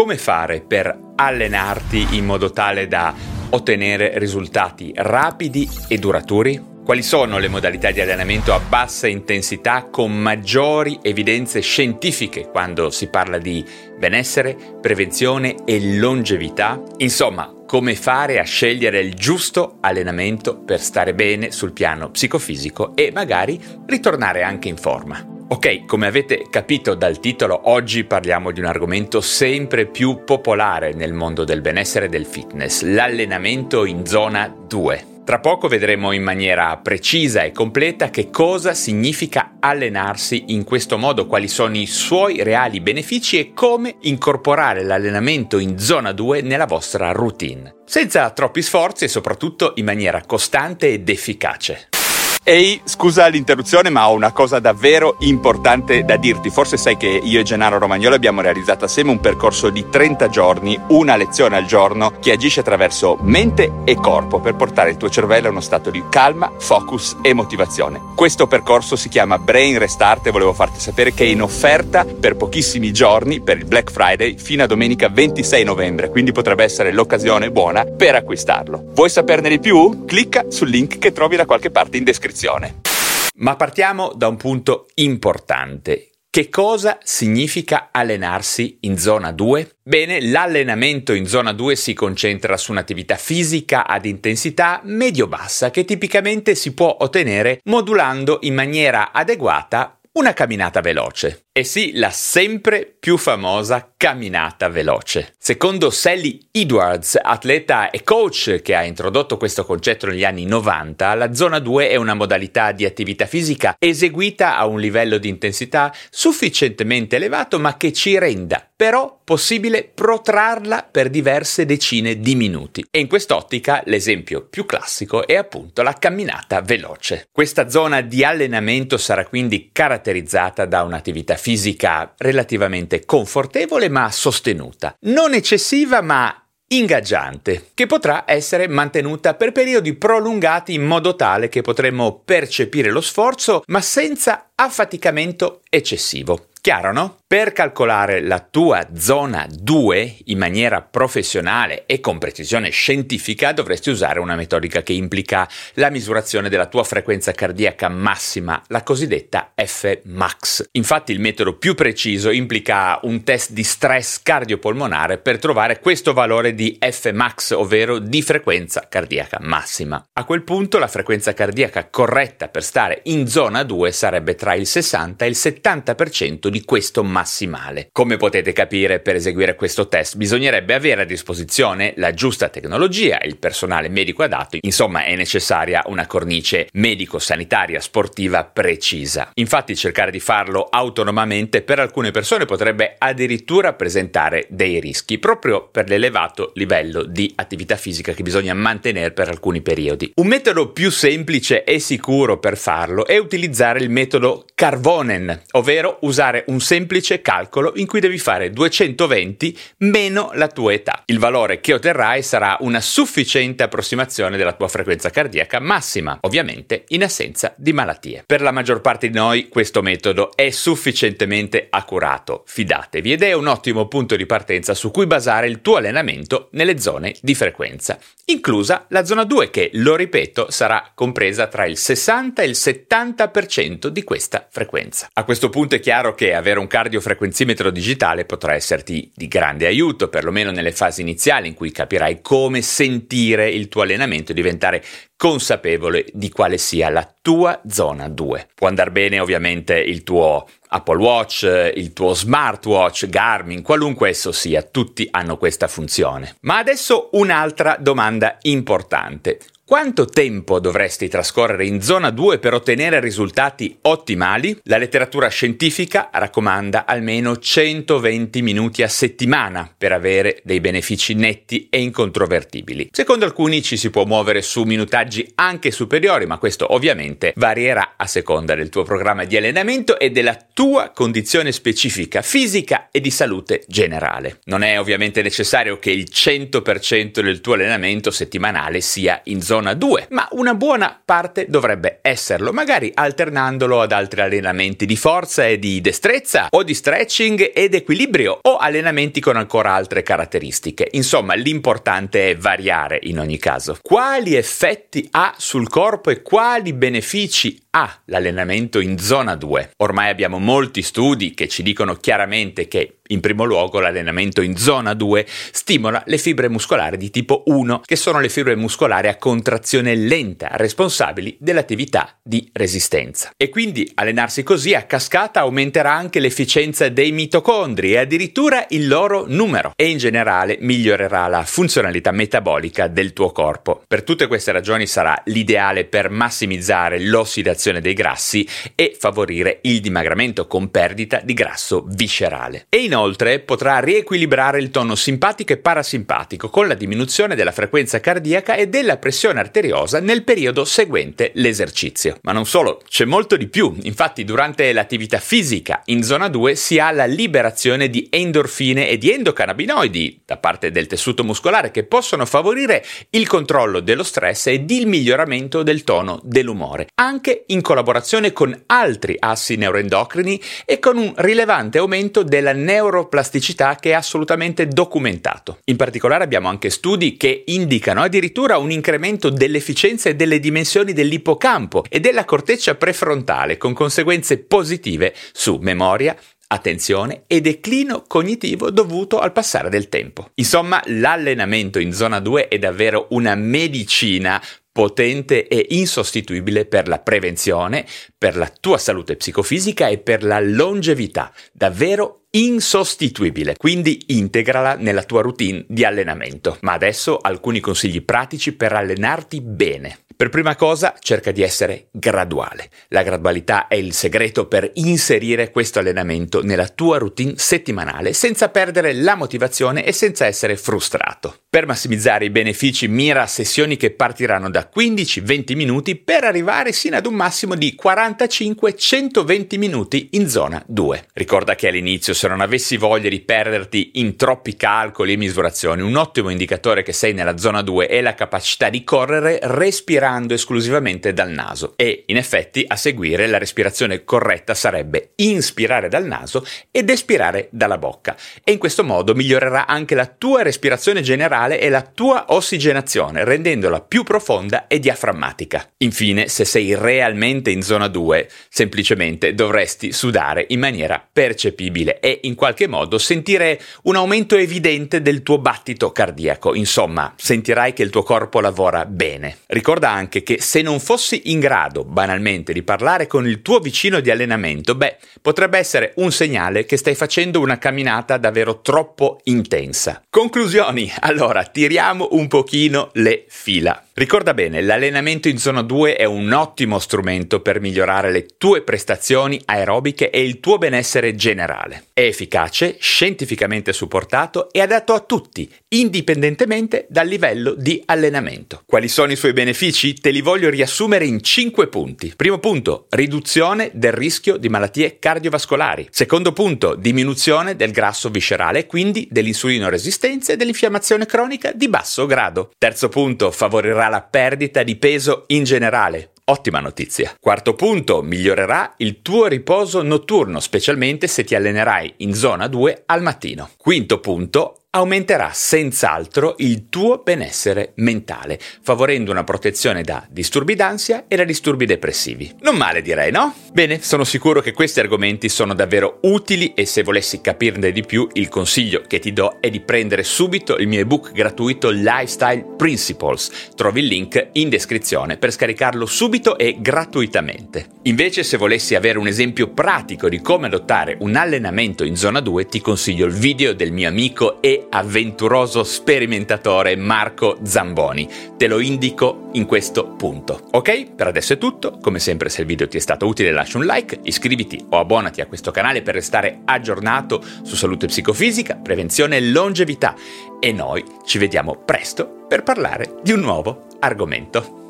come fare per allenarti in modo tale da ottenere risultati rapidi e duraturi? Quali sono le modalità di allenamento a bassa intensità con maggiori evidenze scientifiche quando si parla di benessere, prevenzione e longevità? Insomma, come fare a scegliere il giusto allenamento per stare bene sul piano psicofisico e magari ritornare anche in forma. Ok, come avete capito dal titolo, oggi parliamo di un argomento sempre più popolare nel mondo del benessere e del fitness, l'allenamento in zona 2. Tra poco vedremo in maniera precisa e completa che cosa significa allenarsi in questo modo, quali sono i suoi reali benefici e come incorporare l'allenamento in zona 2 nella vostra routine, senza troppi sforzi e soprattutto in maniera costante ed efficace. Ehi, scusa l'interruzione, ma ho una cosa davvero importante da dirti. Forse sai che io e Gennaro Romagnolo abbiamo realizzato assieme un percorso di 30 giorni, una lezione al giorno, che agisce attraverso mente e corpo per portare il tuo cervello a uno stato di calma, focus e motivazione. Questo percorso si chiama Brain Restart e volevo farti sapere che è in offerta per pochissimi giorni, per il Black Friday, fino a domenica 26 novembre, quindi potrebbe essere l'occasione buona per acquistarlo. Vuoi saperne di più? Clicca sul link che trovi da qualche parte in descrizione descrizione. Ma partiamo da un punto importante. Che cosa significa allenarsi in zona 2? Bene, l'allenamento in zona 2 si concentra su un'attività fisica ad intensità medio-bassa che tipicamente si può ottenere modulando in maniera adeguata una camminata veloce. E sì, la sempre più famosa camminata veloce. Secondo Sally Edwards, atleta e coach che ha introdotto questo concetto negli anni 90, la zona 2 è una modalità di attività fisica eseguita a un livello di intensità sufficientemente elevato ma che ci renda però possibile protrarla per diverse decine di minuti. E in quest'ottica l'esempio più classico è appunto la camminata veloce. Questa zona di allenamento sarà quindi caratterizzata da un'attività fisica relativamente confortevole ma sostenuta, non eccessiva ma ingaggiante, che potrà essere mantenuta per periodi prolungati in modo tale che potremo percepire lo sforzo ma senza affaticamento eccessivo. Chiaro, no? Per calcolare la tua zona 2 in maniera professionale e con precisione scientifica dovresti usare una metodica che implica la misurazione della tua frequenza cardiaca massima, la cosiddetta Fmax. Infatti il metodo più preciso implica un test di stress cardiopolmonare per trovare questo valore di Fmax, ovvero di frequenza cardiaca massima. A quel punto la frequenza cardiaca corretta per stare in zona 2 sarebbe tra il 60 e il 70% di questo massimale. Come potete capire, per eseguire questo test bisognerebbe avere a disposizione la giusta tecnologia, il personale medico adatto, insomma è necessaria una cornice medico-sanitaria sportiva precisa. Infatti cercare di farlo autonomamente per alcune persone potrebbe addirittura presentare dei rischi, proprio per l'elevato livello di attività fisica che bisogna mantenere per alcuni periodi. Un metodo più semplice e sicuro per farlo è utilizzare il metodo Carvonen, ovvero usare fare un semplice calcolo in cui devi fare 220 meno la tua età. Il valore che otterrai sarà una sufficiente approssimazione della tua frequenza cardiaca massima, ovviamente in assenza di malattie. Per la maggior parte di noi questo metodo è sufficientemente accurato, fidatevi, ed è un ottimo punto di partenza su cui basare il tuo allenamento nelle zone di frequenza, inclusa la zona 2 che, lo ripeto, sarà compresa tra il 60 e il 70% di questa frequenza. A questo punto è chiaro che avere un cardiofrequenzimetro digitale potrà esserti di grande aiuto, perlomeno nelle fasi iniziali in cui capirai come sentire il tuo allenamento e diventare consapevole di quale sia la tua zona 2. Può andare bene ovviamente il tuo Apple Watch, il tuo smartwatch, Garmin, qualunque esso sia, tutti hanno questa funzione. Ma adesso un'altra domanda importante. Quanto tempo dovresti trascorrere in zona 2 per ottenere risultati ottimali? La letteratura scientifica raccomanda almeno 120 minuti a settimana per avere dei benefici netti e incontrovertibili. Secondo alcuni ci si può muovere su minutaggi anche superiori, ma questo ovviamente varierà a seconda del tuo programma di allenamento e della tua condizione specifica fisica e di salute generale. Non è ovviamente necessario che il 100% del tuo allenamento settimanale sia in zona zona 2, ma una buona parte dovrebbe esserlo, magari alternandolo ad altri allenamenti di forza e di destrezza o di stretching ed equilibrio o allenamenti con ancora altre caratteristiche. Insomma, l'importante è variare in ogni caso. Quali effetti ha sul corpo e quali benefici ha l'allenamento in zona 2? Ormai abbiamo molti studi che ci dicono chiaramente che in primo luogo l'allenamento in zona 2 stimola le fibre muscolari di tipo 1, che sono le fibre muscolari a contrazione lenta, responsabili dell'attività di resistenza. E quindi allenarsi così a cascata aumenterà anche l'efficienza dei mitocondri e addirittura il loro numero e in generale migliorerà la funzionalità metabolica del tuo corpo. Per tutte queste ragioni sarà l'ideale per massimizzare l'ossidazione dei grassi e favorire il dimagramento con perdita di grasso viscerale. E inoltre Inoltre potrà riequilibrare il tono simpatico e parasimpatico con la diminuzione della frequenza cardiaca e della pressione arteriosa nel periodo seguente l'esercizio. Ma non solo, c'è molto di più. Infatti durante l'attività fisica in zona 2 si ha la liberazione di endorfine e di endocannabinoidi da parte del tessuto muscolare che possono favorire il controllo dello stress ed il miglioramento del tono dell'umore, anche in collaborazione con altri assi neuroendocrini e con un rilevante aumento della neuro neuroplasticità che è assolutamente documentato. In particolare abbiamo anche studi che indicano addirittura un incremento dell'efficienza e delle dimensioni dell'ippocampo e della corteccia prefrontale con conseguenze positive su memoria, attenzione e declino cognitivo dovuto al passare del tempo. Insomma, l'allenamento in zona 2 è davvero una medicina potente e insostituibile per la prevenzione, per la tua salute psicofisica e per la longevità. Davvero insostituibile, quindi integrala nella tua routine di allenamento. Ma adesso alcuni consigli pratici per allenarti bene. Per prima cosa cerca di essere graduale. La gradualità è il segreto per inserire questo allenamento nella tua routine settimanale senza perdere la motivazione e senza essere frustrato. Per massimizzare i benefici mira sessioni che partiranno da 15-20 minuti per arrivare sino ad un massimo di 45-120 minuti in zona 2. Ricorda che all'inizio se non avessi voglia di perderti in troppi calcoli e misurazioni, un ottimo indicatore che sei nella zona 2 è la capacità di correre respirando esclusivamente dal naso. E in effetti a seguire la respirazione corretta sarebbe inspirare dal naso ed espirare dalla bocca. E in questo modo migliorerà anche la tua respirazione generale e la tua ossigenazione, rendendola più profonda e diaframmatica. Infine, se sei realmente in zona 2, semplicemente dovresti sudare in maniera percepibile e in qualche modo sentire un aumento evidente del tuo battito cardiaco, insomma, sentirai che il tuo corpo lavora bene. Ricorda anche che se non fossi in grado, banalmente, di parlare con il tuo vicino di allenamento, beh, potrebbe essere un segnale che stai facendo una camminata davvero troppo intensa. Conclusioni, allora, tiriamo un pochino le fila. Ricorda bene, l'allenamento in zona 2 è un ottimo strumento per migliorare le tue prestazioni aerobiche e il tuo benessere generale. È efficace, scientificamente supportato e adatto a tutti, indipendentemente dal livello di allenamento. Quali sono i suoi benefici? Te li voglio riassumere in 5 punti. Primo punto, riduzione del rischio di malattie cardiovascolari. Secondo punto, diminuzione del grasso viscerale, quindi dell'insulino resistenza e dell'infiammazione cronica di basso grado. Terzo punto, favorirà la perdita di peso in generale. Ottima notizia. Quarto punto, migliorerà il tuo riposo notturno, specialmente se ti allenerai in zona 2 al mattino. Quinto punto, aumenterà senz'altro il tuo benessere mentale, favorendo una protezione da disturbi d'ansia e da disturbi depressivi. Non male direi, no? Bene, sono sicuro che questi argomenti sono davvero utili e se volessi capirne di più, il consiglio che ti do è di prendere subito il mio ebook gratuito Lifestyle Principles. Trovi il link in descrizione per scaricarlo subito e gratuitamente. Invece, se volessi avere un esempio pratico di come adottare un allenamento in zona 2, ti consiglio il video del mio amico avventuroso sperimentatore Marco Zamboni. Te lo indico in questo punto. Ok? Per adesso è tutto. Come sempre, se il video ti è stato utile, lascia un like, iscriviti o abbonati a questo canale per restare aggiornato su salute psicofisica, prevenzione e longevità. E noi ci vediamo presto per parlare di un nuovo argomento.